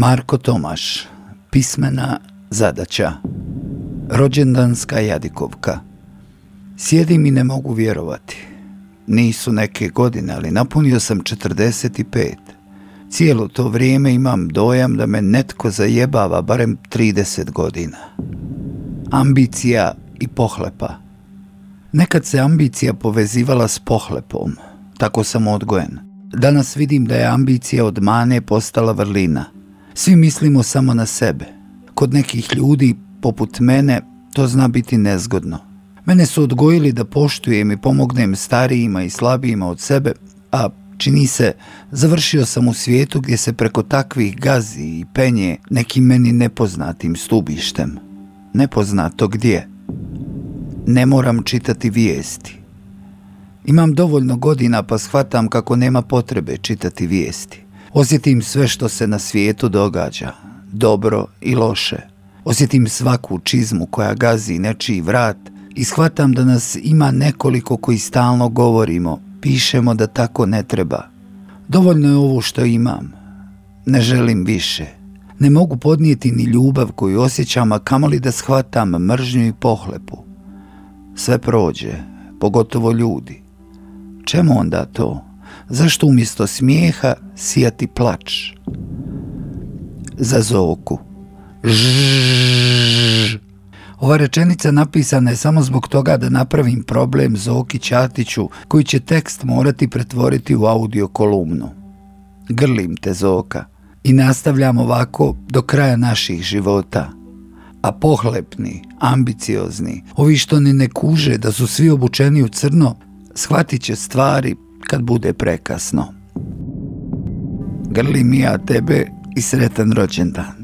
Marko Tomaš, pismena zadaća, rođendanska jadikovka. Sjedim i ne mogu vjerovati. Nisu neke godine, ali napunio sam 45. Cijelo to vrijeme imam dojam da me netko zajebava barem 30 godina. Ambicija i pohlepa. Nekad se ambicija povezivala s pohlepom. Tako sam odgojen. Danas vidim da je ambicija od mane postala vrlina. Svi mislimo samo na sebe. Kod nekih ljudi, poput mene, to zna biti nezgodno. Mene su odgojili da poštujem i pomognem starijima i slabijima od sebe, a čini se, završio sam u svijetu gdje se preko takvih gazi i penje nekim meni nepoznatim stubištem. Nepoznato gdje. Ne moram čitati vijesti. Imam dovoljno godina pa shvatam kako nema potrebe čitati vijesti. Osjetim sve što se na svijetu događa, dobro i loše. Osjetim svaku čizmu koja gazi nečiji vrat i shvatam da nas ima nekoliko koji stalno govorimo, pišemo da tako ne treba. Dovoljno je ovo što imam. Ne želim više. Ne mogu podnijeti ni ljubav koju osjećam, a kamoli da shvatam mržnju i pohlepu. Sve prođe, pogotovo ljudi. Čemu onda to? Zašto umjesto smijeha sijati plač? Za Zoku. Ova rečenica napisana je samo zbog toga da napravim problem Zoki Ćatiću koji će tekst morati pretvoriti u audio kolumnu. Grlim te Zoka i nastavljam ovako do kraja naših života. A pohlepni, ambiciozni, ovi što ni ne kuže da su svi obučeni u crno, shvatit će stvari kad bude prekasno. Grlim ja tebe i sretan rođendan.